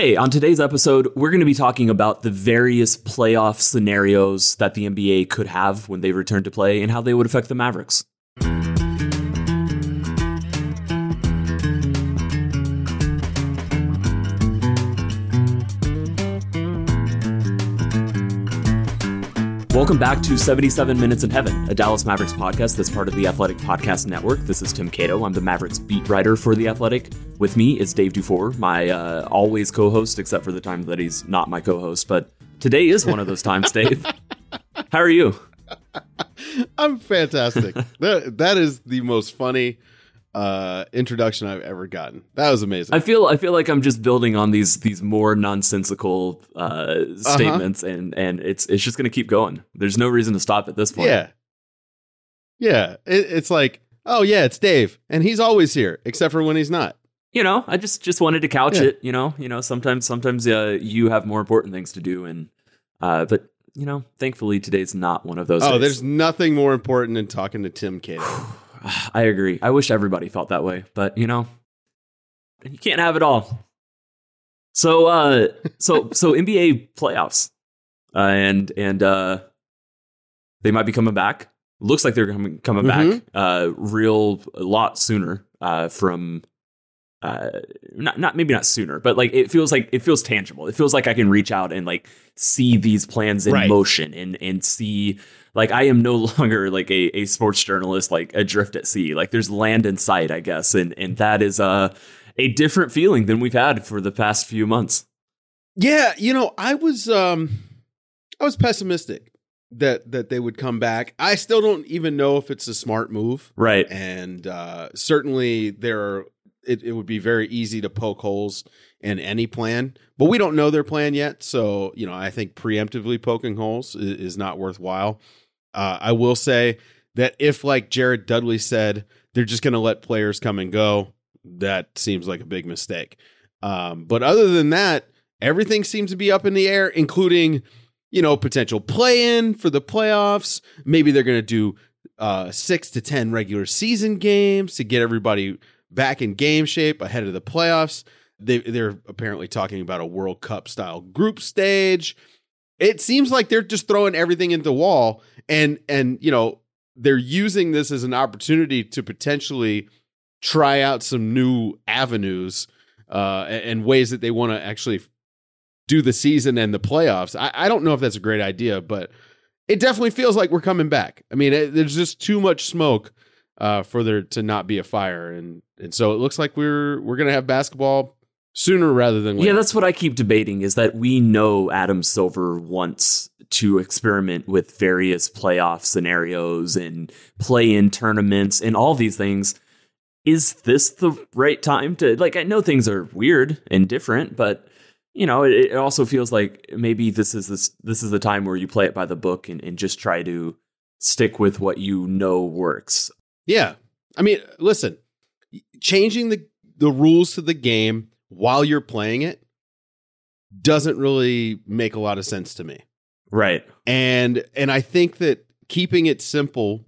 Hey, on today's episode, we're going to be talking about the various playoff scenarios that the NBA could have when they return to play and how they would affect the Mavericks. Welcome back to 77 Minutes in Heaven, a Dallas Mavericks podcast that's part of the Athletic Podcast Network. This is Tim Cato. I'm the Mavericks beat writer for The Athletic. With me is Dave Dufour, my uh, always co host, except for the time that he's not my co host. But today is one of those times, Dave. How are you? I'm fantastic. that, that is the most funny uh, introduction I've ever gotten. That was amazing. I feel I feel like I'm just building on these these more nonsensical uh, uh-huh. statements, and and it's it's just going to keep going. There's no reason to stop at this point. Yeah, yeah. It, it's like, oh yeah, it's Dave, and he's always here, except for when he's not. You know, I just just wanted to couch yeah. it. You know, you know, sometimes sometimes uh, you have more important things to do, and uh, but you know, thankfully today's not one of those. Oh, days. there's nothing more important than talking to Tim Cato. I agree. I wish everybody felt that way, but you know, you can't have it all. So, uh, so, so NBA playoffs, uh, and and uh, they might be coming back. Looks like they're coming coming mm-hmm. back, uh, real a lot sooner, uh, from uh not not maybe not sooner but like it feels like it feels tangible it feels like i can reach out and like see these plans in right. motion and and see like I am no longer like a, a sports journalist like adrift at sea. Like there's land in sight, I guess, and and that is a a different feeling than we've had for the past few months. Yeah, you know, I was um I was pessimistic that that they would come back. I still don't even know if it's a smart move. Right. And uh certainly there are it, it would be very easy to poke holes in any plan, but we don't know their plan yet. So, you know, I think preemptively poking holes is, is not worthwhile. Uh, I will say that if, like Jared Dudley said, they're just going to let players come and go, that seems like a big mistake. Um, but other than that, everything seems to be up in the air, including, you know, potential play in for the playoffs. Maybe they're going to do uh, six to 10 regular season games to get everybody back in game shape ahead of the playoffs. They, they're apparently talking about a World Cup style group stage. It seems like they're just throwing everything into the wall and and you know they're using this as an opportunity to potentially try out some new avenues uh, and ways that they want to actually do the season and the playoffs. I, I, don't know if that's a great idea, but it definitely feels like we're coming back. I mean, it, there's just too much smoke uh, for there to not be a fire, and and so it looks like we're we're gonna have basketball sooner rather than later. Yeah, that's what I keep debating is that we know Adam Silver wants to experiment with various playoff scenarios and play in tournaments and all these things. Is this the right time to like I know things are weird and different, but you know, it, it also feels like maybe this is this this is the time where you play it by the book and, and just try to stick with what you know works. Yeah. I mean, listen, changing the the rules to the game while you're playing it doesn't really make a lot of sense to me. Right. And and I think that keeping it simple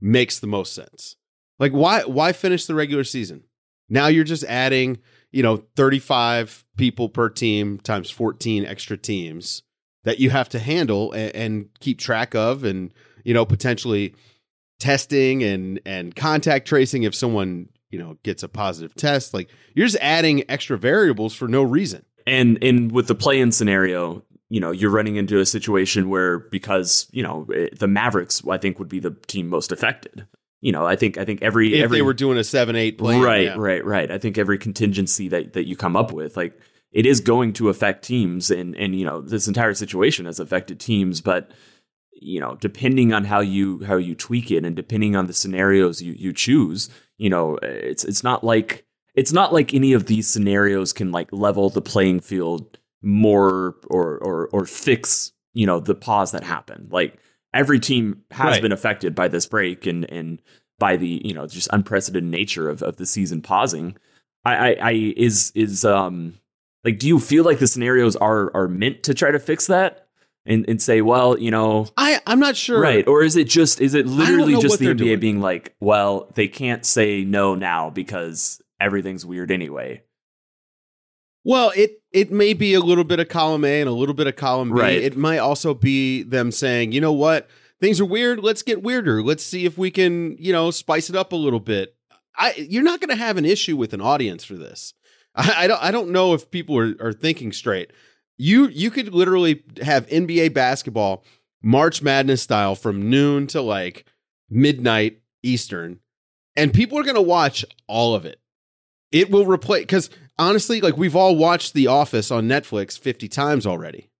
makes the most sense. Like why why finish the regular season? Now you're just adding, you know, 35 people per team times 14 extra teams that you have to handle and, and keep track of and you know potentially testing and and contact tracing if someone you know gets a positive test like you're just adding extra variables for no reason and and with the play-in scenario you know you're running into a situation where because you know eh, the mavericks i think would be the team most affected you know i think i think every if every, they were doing a 7-8 play right yeah. right right i think every contingency that that you come up with like it is going to affect teams and and you know this entire situation has affected teams but you know depending on how you how you tweak it and depending on the scenarios you you choose you know it's it's not like it's not like any of these scenarios can like level the playing field more or or or fix you know the pause that happened like every team has right. been affected by this break and and by the you know just unprecedented nature of, of the season pausing I, I i is is um like do you feel like the scenarios are are meant to try to fix that and, and say, well, you know, I I'm not sure, right? Or is it just is it literally just the NBA doing. being like, well, they can't say no now because everything's weird anyway? Well, it it may be a little bit of column A and a little bit of column B. Right. It might also be them saying, you know what, things are weird. Let's get weirder. Let's see if we can, you know, spice it up a little bit. I you're not going to have an issue with an audience for this. I, I don't I don't know if people are, are thinking straight. You you could literally have NBA basketball March Madness style from noon to like midnight Eastern, and people are going to watch all of it. It will replace because honestly, like we've all watched The Office on Netflix fifty times already.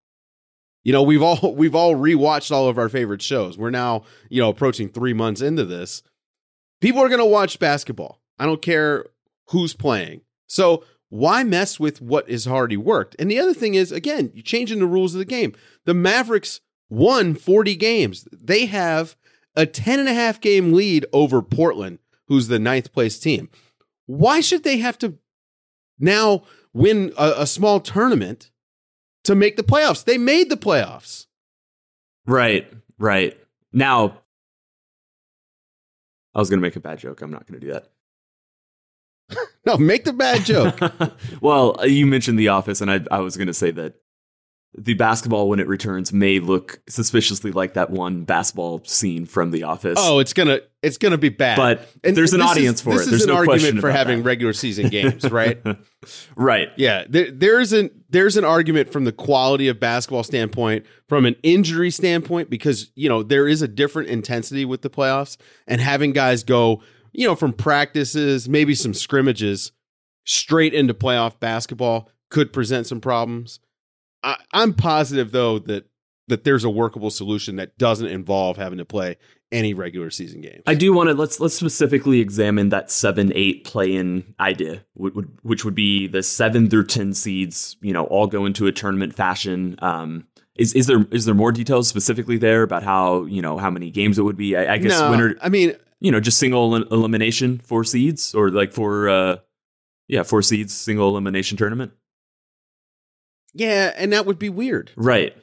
You know, we've all we've all rewatched all of our favorite shows. We're now you know approaching three months into this. People are going to watch basketball. I don't care who's playing. So why mess with what has already worked? And the other thing is, again, you're changing the rules of the game. The Mavericks won 40 games. They have a 10 and a half game lead over Portland, who's the ninth place team. Why should they have to now win a, a small tournament to make the playoffs? They made the playoffs. Right, right. Now, I was going to make a bad joke. I'm not going to do that. No, make the bad joke. well, you mentioned The Office, and I, I was going to say that the basketball, when it returns, may look suspiciously like that one basketball scene from The Office. oh, it's gonna it's gonna be bad. but And there's an audience is, for it. There's an no argument for having that. regular season games, right? right. Yeah, there, there's an there's an argument from the quality of basketball standpoint, from an injury standpoint, because you know there is a different intensity with the playoffs, and having guys go, you know, from practices, maybe some scrimmages, straight into playoff basketball could present some problems. I, I'm positive though that that there's a workable solution that doesn't involve having to play any regular season games. I do want to let's let's specifically examine that seven eight play in idea, which would, which would be the seven through ten seeds. You know, all go into a tournament fashion. Um, is is there is there more details specifically there about how you know how many games it would be? I, I guess no, winner, I mean, you know, just single el- elimination for seeds or like for uh, yeah, four seeds single elimination tournament. Yeah, and that would be weird. Right.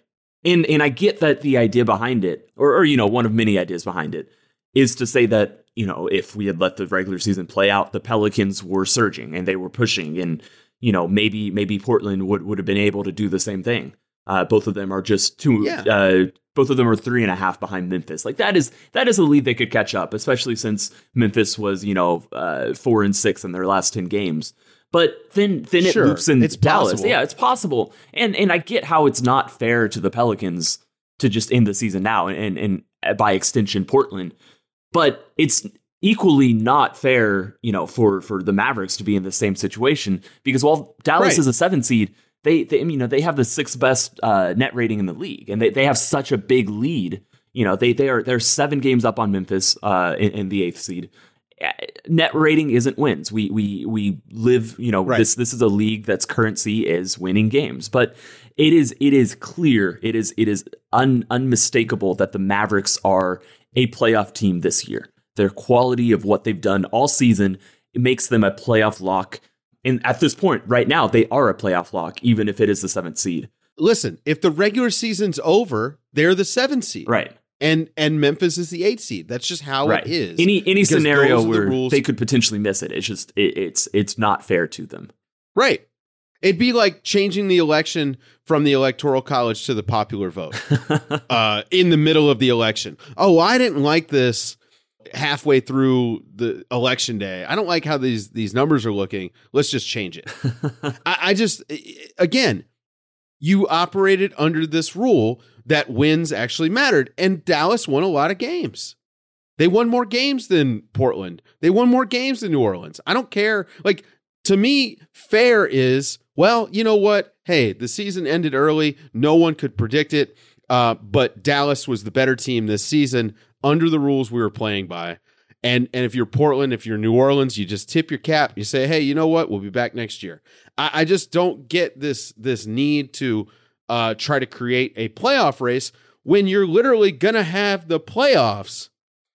And and I get that the idea behind it, or, or you know, one of many ideas behind it, is to say that, you know, if we had let the regular season play out, the Pelicans were surging and they were pushing and, you know, maybe maybe Portland would, would have been able to do the same thing. Uh, both of them are just two Yeah. uh, both of them are three and a half behind Memphis. Like that is that is a lead they could catch up, especially since Memphis was, you know, uh, four and six in their last ten games. But then then it loops in it's Dallas. possible. Yeah, it's possible. And and I get how it's not fair to the Pelicans to just end the season now and and, and by extension Portland. But it's equally not fair, you know, for for the Mavericks to be in the same situation because while Dallas Right. is a seven seed, they, they you know they have the sixth best uh, net rating in the league, and they, they have such a big lead. You know, they they are they're seven games up on Memphis uh, in, in the eighth seed. Uh, Net rating isn't wins. We we we live. You know, Right. this this is a league that's currency is winning games, but it is it is clear it is it is un, unmistakable that the Mavericks are a playoff team this year. Their quality of what they've done all season it makes them a playoff lock. And at this point, right now, they are a playoff lock, even if it is the seventh seed. Listen, if the regular season's over, they're the seventh seed. Right. And and Memphis is the eighth seed. That's just how right. it is. Any any Because scenario the where rules. they could potentially miss it, it's just it, it's it's not fair to them. right. It'd be like changing the election from the electoral college to the popular vote uh, in the middle of the election. Oh, I didn't like this halfway through the election day. I don't like how these these numbers are looking. Let's just change it. I, I just again, you operated under this rule that wins actually mattered, and Dallas won a lot of games. They won more games than Portland. They won more games than New Orleans. I don't care. Like to me, fair is well. You know what? Hey, the season ended early. No one could predict it. Uh, but Dallas was the better team this season under the rules we were playing by. And and if you're Portland, if you're New Orleans, you just tip your cap. You say, hey, you know what? We'll be back next year. I, I just don't get this this need to uh, try to create a playoff race when you're literally gonna have the playoffs,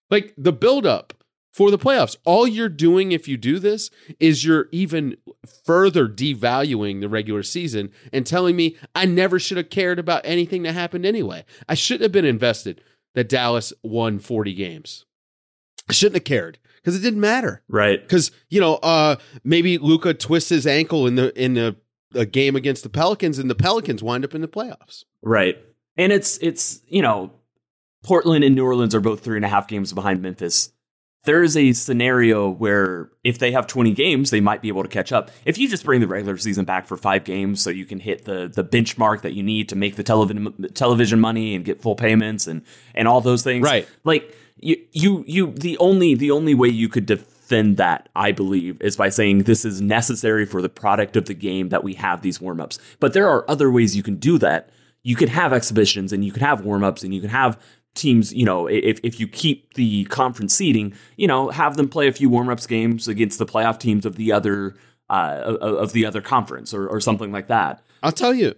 like the buildup for the playoffs. All you're doing if you do this is you're even further devaluing the regular season and telling me I never should have cared about anything that happened anyway. I shouldn't have been invested that Dallas won 40 games. I shouldn't have cared because it didn't matter. Right. Because you know, uh, maybe Luka twists his ankle in the in the a game against the Pelicans and the Pelicans wind up in the playoffs. Right. And it's it's you know, Portland and New Orleans are both three and a half games behind Memphis. There is a scenario where if they have 20 games, they might be able to catch up. If you just bring the regular season back for five games so you can hit the the benchmark that you need to make the television television money and get full payments and and all those things. Right. Like you you you the only the only way you could defend that, I believe, is by saying this is necessary for the product of the game that we have these warm-ups. But there are other ways you can do that. You could have exhibitions and you can have warm-ups and you can have teams, you know, if, if you keep the conference seeding, you know, have them play a few warm-ups games against the playoff teams of the other uh, of the other conference or, or something like that. I'll tell you,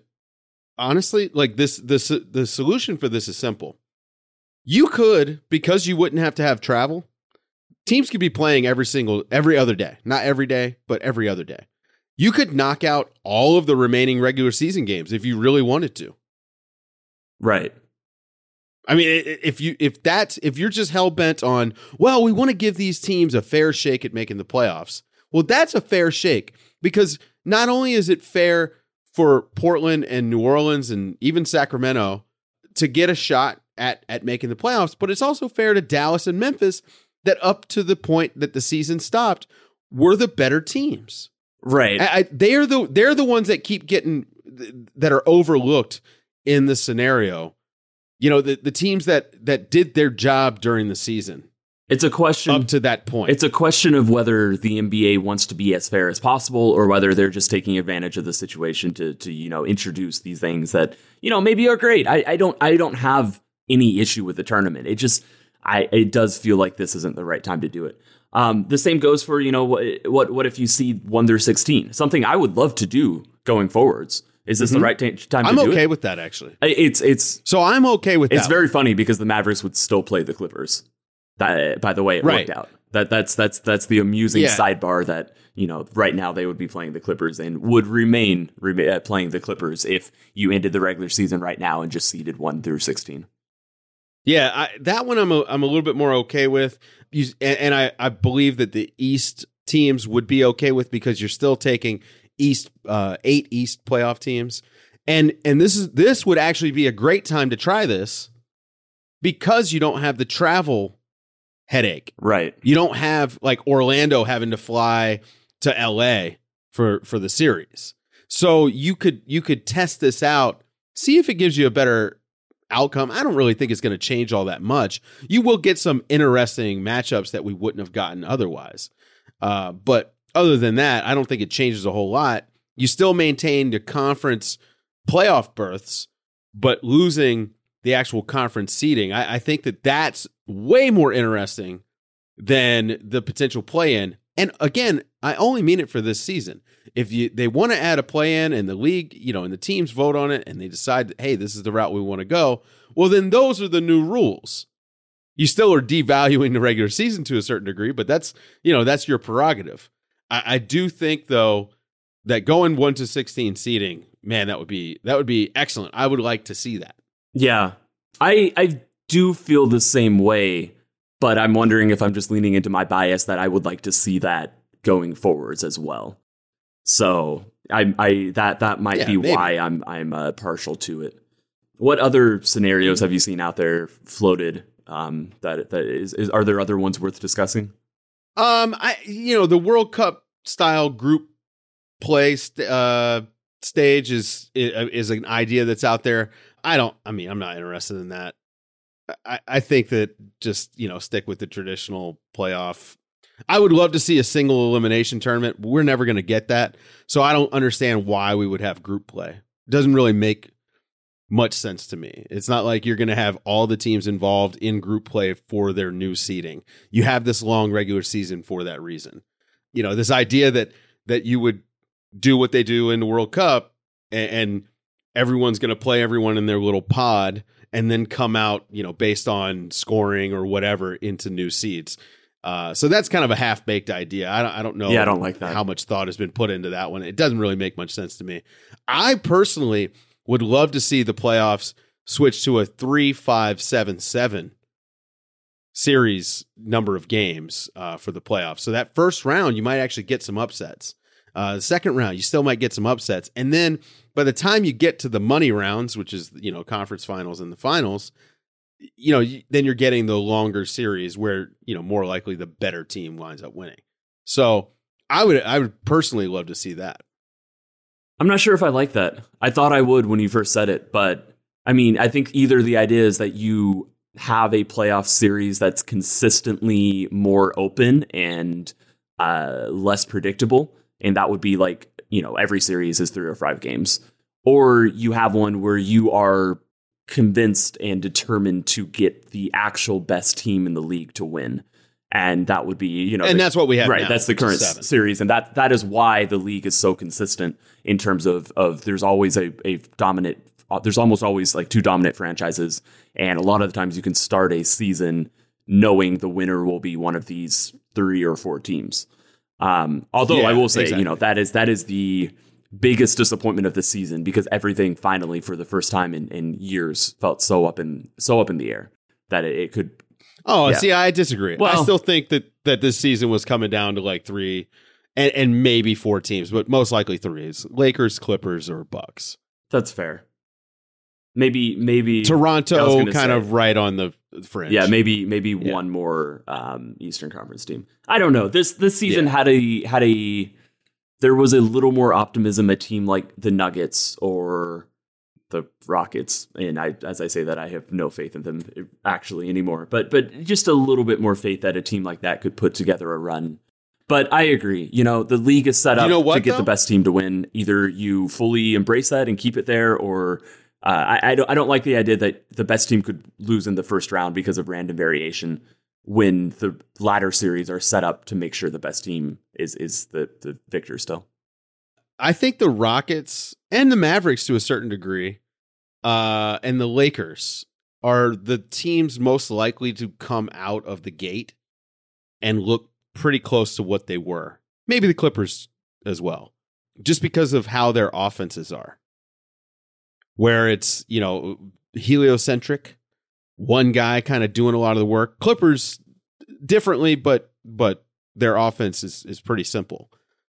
honestly, like this, this, the solution for this is simple. You could, because you wouldn't have to have travel, teams could be playing every single, every other day. Not every day, but every other day. You could knock out all of the remaining regular season games if you really wanted to. Right. I mean, if you if that's if you're just hell bent on, well, we want to give these teams a fair shake at making the playoffs. Well, that's a fair shake because not only is it fair for Portland and New Orleans and even Sacramento to get a shot at at making the playoffs, but it's also fair to Dallas and Memphis that up to the point that the season stopped were the better teams. Right. I, I, they're the they're the ones that keep getting that are overlooked in the scenario you know the, the teams that that did their job during the season it's a question up to that point it's a question of whether the nba wants to be as fair as possible or whether they're just taking advantage of the situation to to you know introduce these things that you know maybe are great i, I don't i don't have any issue with the tournament it just i it does feel like this isn't the right time to do it um, the same goes for you know what what what if you see one through 16 something i would love to do going forwards is this mm-hmm. the right t- time I'm to do okay it? with that actually. It's it's so I'm okay with it's very funny because the Mavericks would still play the Clippers. That by the way it right. worked out. That that's that's that's the amusing yeah. sidebar that you know right now they would be playing the Clippers and would remain re- uh, playing the Clippers if you ended the regular season right now and just seeded one through sixteen. Yeah, I, that one I'm a, I'm a little bit more okay with, you, and, and I I believe that the East teams would be okay with because you're still taking East uh, eight East playoff teams, and and this is this would actually be a great time to try this because you don't have the travel headache. Right. You don't have like Orlando having to fly to LA for for the series. So you could you could test this out, see if it gives you a better outcome. I don't really think it's going to change all that much. You will get some interesting matchups that we wouldn't have gotten otherwise. Uh, but other than that, I don't think it changes a whole lot. You still maintain the conference playoff berths, but losing the actual conference seating. I, I think that that's way more interesting than the potential play in. And again, I only mean it for this season. If you they want to add a play in and the league, you know, and the teams vote on it and they decide, hey, this is the route we want to go, well, then those are the new rules. You still are devaluing the regular season to a certain degree, but that's you know that's your prerogative. I, I do think though that going one to sixteen seeding, man, that would be that would be excellent. I would like to see that. Yeah, I I do feel the same way, but I'm wondering if I'm just leaning into my bias that I would like to see that going forwards as well. So I I that that might yeah, be maybe. why I'm I'm uh, partial to it. What other scenarios have you seen out there floated? Um, that that is, is are there other ones worth discussing? Um, I you know the World Cup style group play st- uh, stage is is an idea that's out there. I don't. I mean, I'm not interested in that. I, I think that just you know stick with the traditional playoff. I would love to see a single elimination tournament. We're never going to get that, so I don't understand why we would have group play. It doesn't really make much sense to me. It's not like you're going to have all the teams involved in group play for their new seeding. You have this long regular season for that reason. You know, this idea that that you would do what they do in the World Cup and, and everyone's going to play everyone in their little pod and then come out, you know, based on scoring or whatever into new seeds. Uh, so that's kind of a half baked idea. I don't, I don't know. Yeah, I don't like that. How much thought has been put into that one? It doesn't really make much sense to me. I personally would love to see the playoffs switch to a three, five, seven, seven series number of games uh, for the playoffs. So that first round, you might actually get some upsets. Uh, second round, you still might get some upsets, and then by the time you get to the money rounds, which is you know conference finals and the finals, you know then you're getting the longer series where you know more likely the better team winds up winning. So I would I would personally love to see that. I'm not sure if I like that. I thought I would when you first said it, but I mean, I think either the idea is that you have a playoff series that's consistently more open and uh, less predictable, and that would be like you know every series is three or five games, or you have one where you are convinced and determined to get the actual best team in the league to win. And that would be you know and the, that's what we have right now, that's the current series. And that that is why the league is so consistent in terms of of there's always a, a dominant uh, there's almost always like two dominant franchises. And a lot of the times you can start a season knowing the winner will be one of these three or four teams um, although Yeah, i will say exactly. you know that is that is the biggest disappointment of the season because everything finally for the first time in, in years felt so up in so up in the air that it, it could Oh, Yeah. see, I disagree. I still think that that this season was coming down to like three, and, and maybe four teams, but most likely three is Lakers, Clippers, or Bucks. that's fair maybe maybe Toronto kind say. of right on the fringe. Yeah, maybe maybe Yeah. one more um, Eastern Conference team. I don't know. This this season Yeah. had a had a there was a little more optimism. A team like the Nuggets or the Rockets, and I as I say that I have no faith in them actually anymore. But but just a little bit more faith that a team like that could put together a run. But I agree. You know, the league is set You up know what, to get though? the best team to win. Either you fully embrace that and keep it there, or uh, I, I don't. I don't like the idea that the best team could lose in the first round because of random variation. When the latter series are set up to make sure the best team is is the the victor still. I think the Rockets and the Mavericks to a certain degree, uh, and the Lakers are the teams most likely to come out of the gate and look pretty close to what they were. Maybe the Clippers as well, just because of how their offenses are. Where it's, you know, heliocentric, one guy kind of doing a lot of the work. Clippers differently, but but their offense is is pretty simple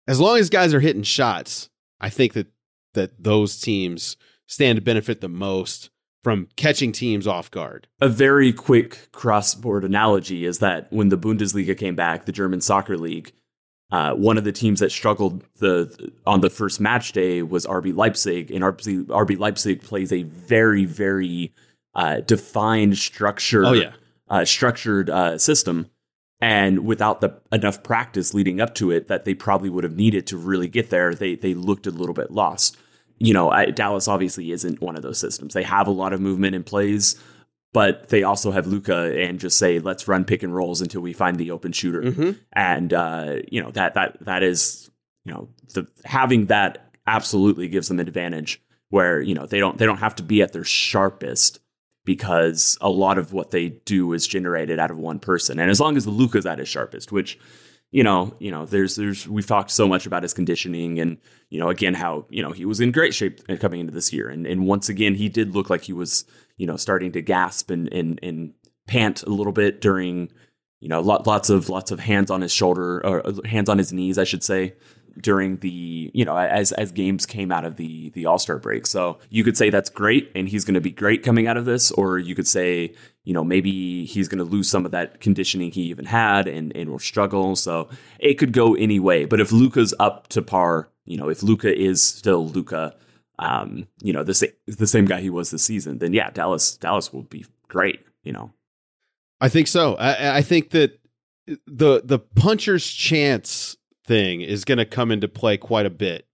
as long as guys are hitting shots, I think that that those teams stand to benefit the most from catching teams off guard. A very quick cross-board analogy is that when the Bundesliga came back, the German soccer league, uh, one of the teams that struggled the on the first match day was RB Leipzig, and RB, RB Leipzig plays a very very uh, defined structure. Oh yeah. uh, structured uh, system, and without the enough practice leading up to it that they probably would have needed to really get there, they they looked a little bit lost. You know, I, Dallas obviously isn't one of those systems. They have a lot of movement in plays, but they also have Luka and just say let's run pick and rolls until we find the open shooter, Mhm. and uh, you know that that that is you know the having that absolutely gives them an advantage where you know they don't they don't have to be at their sharpest because a lot of what they do is generated out of one person. And as long as Luka's at his sharpest, which you know, you know, there's there's we've talked so much about his conditioning and you know, again how, you know, he was in great shape coming into this year and and once again he did look like he was, you know, starting to gasp and and and pant a little bit during you know, lot, lots of lots of hands on his shoulder or uh, hands on his knees, I should say, during the you know as as games came out of the the All Star break. So you could say that's great, and he's going to be great coming out of this, or you could say you know maybe he's going to lose some of that conditioning he even had and and will struggle. So it could go any way. But if Luka's up to par, you know, if Luka is still Luka. Um, you know, the same the same guy he was this season, then yeah, Dallas Dallas will be great, you know. I think so. I, I think that the the puncher's chance thing is going to come into play quite a bit,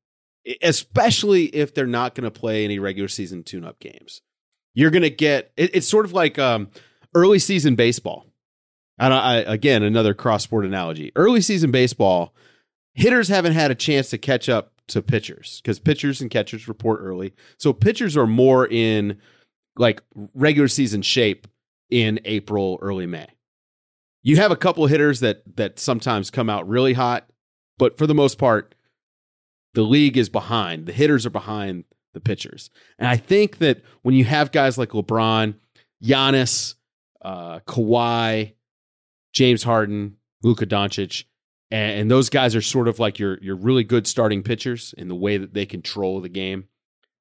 especially if they're not going to play any regular season tune up games. You're going to get it, it's sort of like um, early season baseball. And I, again, another cross sport analogy. Early season baseball, hitters haven't had a chance to catch up to pitchers because pitchers and catchers report early. So pitchers are more in like regular season shape in April, early May. You have a couple hitters that that sometimes come out really hot, but for the most part, the league is behind. The hitters are behind the pitchers. And I think that when you have guys like LeBron, Giannis, uh, Kawhi, James Harden, Luka Doncic, and, and those guys are sort of like your your really good starting pitchers in the way that they control the game.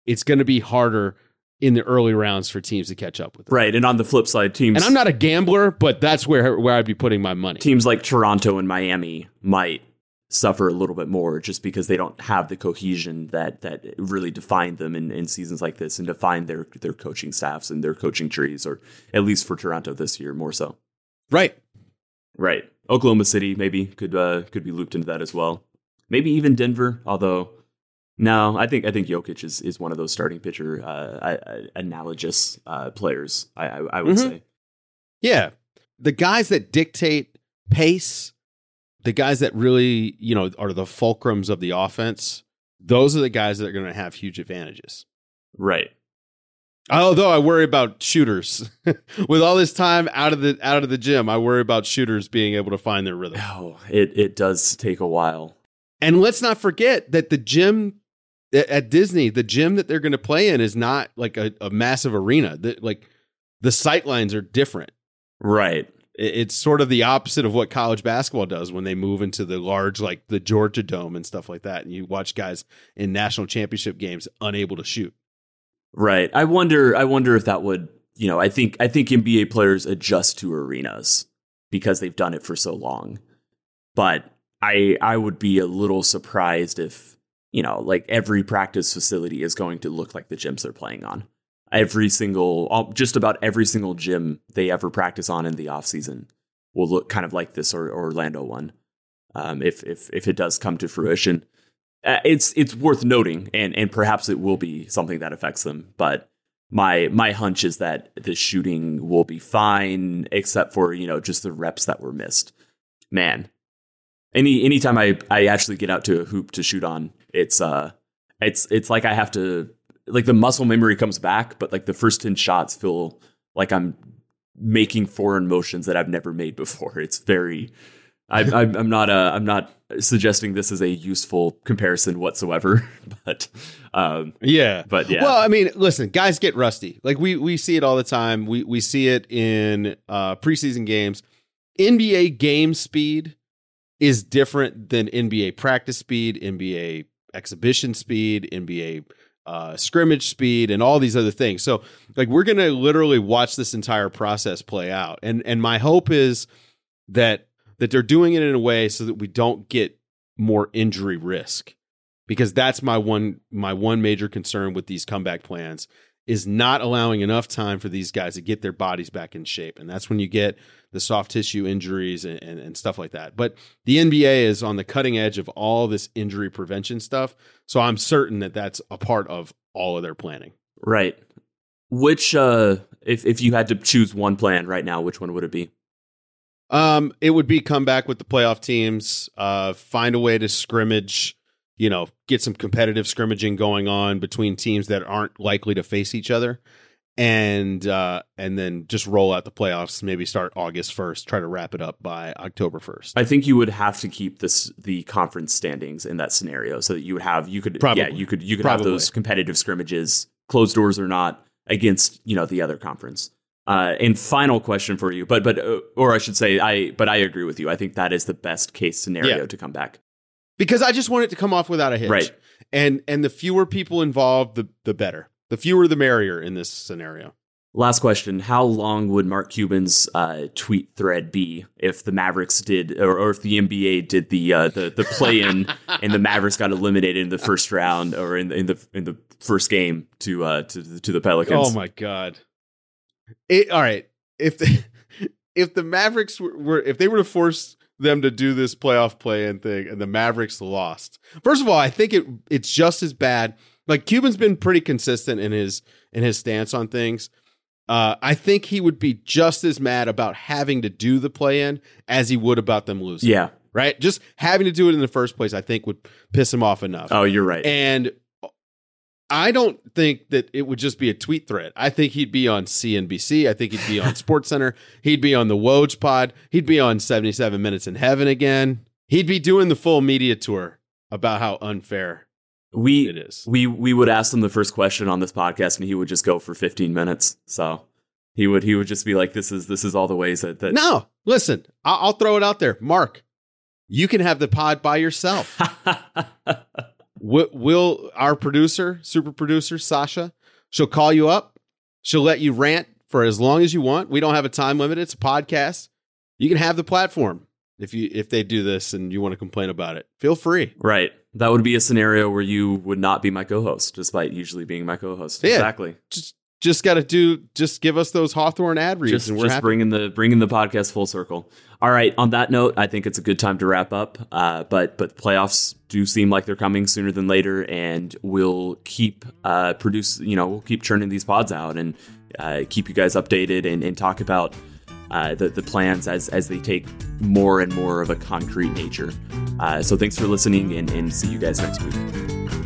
It's going to be harder in the early rounds for teams to catch up with. Them. Right, and on the flip side, teams And I'm not a gambler, but that's where where I'd be putting my money. teams like Toronto and Miami might suffer a little bit more just because they don't have the cohesion that that really defined them in, in seasons like this and define their their coaching staffs and their coaching trees, or at least for Toronto this year more so. Right. Right. Oklahoma City maybe could uh, could be looped into that as well. Maybe even Denver, although no, I think I think Jokic is, is one of those starting pitcher uh, analogous uh, players. I, I, I would Mhm. say. Yeah. The guys that dictate pace, the guys that really, you know, are the fulcrums of the offense, those are the guys that are going to have huge advantages. Right. Although I worry about shooters. With all this time out of the out of the gym, I worry about shooters being able to find their rhythm. Oh, it it does take a while. And let's not forget that the gym at Disney, the gym that they're going to play in is not like a, a massive arena. The, like the sight lines are different. Right. It- It's sort of the opposite of what college basketball does when they move into the large, like the Georgia Dome and stuff like that. And you watch guys in national championship games unable to shoot. Right. I wonder I wonder if that would, you know, I think I think NBA players adjust to arenas because they've done it for so long. But I I would be a little surprised if, you know, like every practice facility is going to look like the gyms they're playing on. Every single just about every single gym they ever practice on in the off season will look kind of like this or Orlando one. Um, if if if it does come to fruition uh, it's it's worth noting, and and perhaps it will be something that affects them. But my my hunch is that the shooting will be fine, except for you know just the reps that were missed. Man, any anytime I I actually get out to a hoop to shoot on, it's uh it's it's like I have to like the muscle memory comes back, but like the first ten shots feel like I'm making foreign motions that I've never made before. It's very I, I'm, I'm not uh, I'm not suggesting this is a useful comparison whatsoever, but um, Yeah. but yeah, Well, I mean, listen, guys get rusty. Like we we see it all the time. We we see it in uh preseason games. NBA game speed is different than NBA practice speed, NBA exhibition speed, NBA uh, scrimmage speed, and all these other things. So, like, we're gonna literally watch this entire process play out. And and my hope is that that they're doing it in a way so that we don't get more injury risk. Because that's my one my one major concern with these comeback plans is not allowing enough time for these guys to get their bodies back in shape. And that's when you get the soft tissue injuries and, and, and stuff like that. But the nba is on the cutting edge of all this injury prevention stuff. So i'm certain that that's a part of all of their planning. Right. Which uh, if if you had to choose one plan right now, which one would it be? Um, it would be come back with the playoff teams, uh, find a way to scrimmage, you know, get some competitive scrimmaging going on between teams that aren't likely to face each other. And uh and then just roll out the playoffs, maybe start August first, try to wrap it up by October first. I think you would have to keep this the conference standings in that scenario, so that you would have you could Probably. yeah you could you could have those competitive scrimmages, closed doors or not, against you know the other conference. Uh, and final question for you, but but uh, or I should say I but I agree with you. I think that is the best case scenario Yeah. to come back. Because I just want it to come off without a hitch. Right. And and the fewer people involved, the the better. The fewer the merrier in this scenario. Last question: How long would Mark Cuban's uh, tweet thread be if the Mavericks did, or, or if the NBA did the uh, the the play in and the Mavericks got eliminated in the first round or in, in the in the first game to uh, to to the Pelicans? Oh my god! It, all right, if the, if the Mavericks were, were if they were to force them to do this playoff play-in thing and the Mavericks lost, first of all, I think it it's just as bad. Like Cuban's been pretty consistent in his in his stance on things. Uh, I think he would be just as mad about having to do the play-in as he would about them losing. Yeah. right. Just having to do it in the first place, I think, would piss him off enough. Oh, you're right. And I don't think that it would just be a tweet thread. I think he'd be on CNBC. I think he'd be on SportsCenter. He'd be on the Woj pod. He'd be on 77 Minutes in Heaven again. He'd be doing the full media tour about how unfair we it is. we we would ask him the first question on this podcast, and he would just go for 15 minutes. So he would he would just be like, "This is this is all the ways that that No, listen, I'll, I'll throw it out there. Mark, you can have the pod by yourself. will, will our producer, super producer Sasha, she'll call you up. She'll let you rant for as long as you want. We don't have a time limit. It's a podcast. You can have the platform if you if they do this and you want to complain about it. Feel free. Right. That would be a scenario where you would not be my co-host, despite usually being my co-host. Yeah. Exactly. Just just got to do just give us those Hawthorne ad reads Just, and we're just happy. bringing the bringing the podcast full circle. All right. On that note, I think it's a good time to wrap up. Uh, but but playoffs do seem like they're coming sooner than later, and we'll keep uh, produce. You know, we'll keep churning these pods out and uh, keep you guys updated and, and talk about uh, the the plans as as they take more and more of a concrete nature. Uh, so thanks for listening, and, and see you guys next week.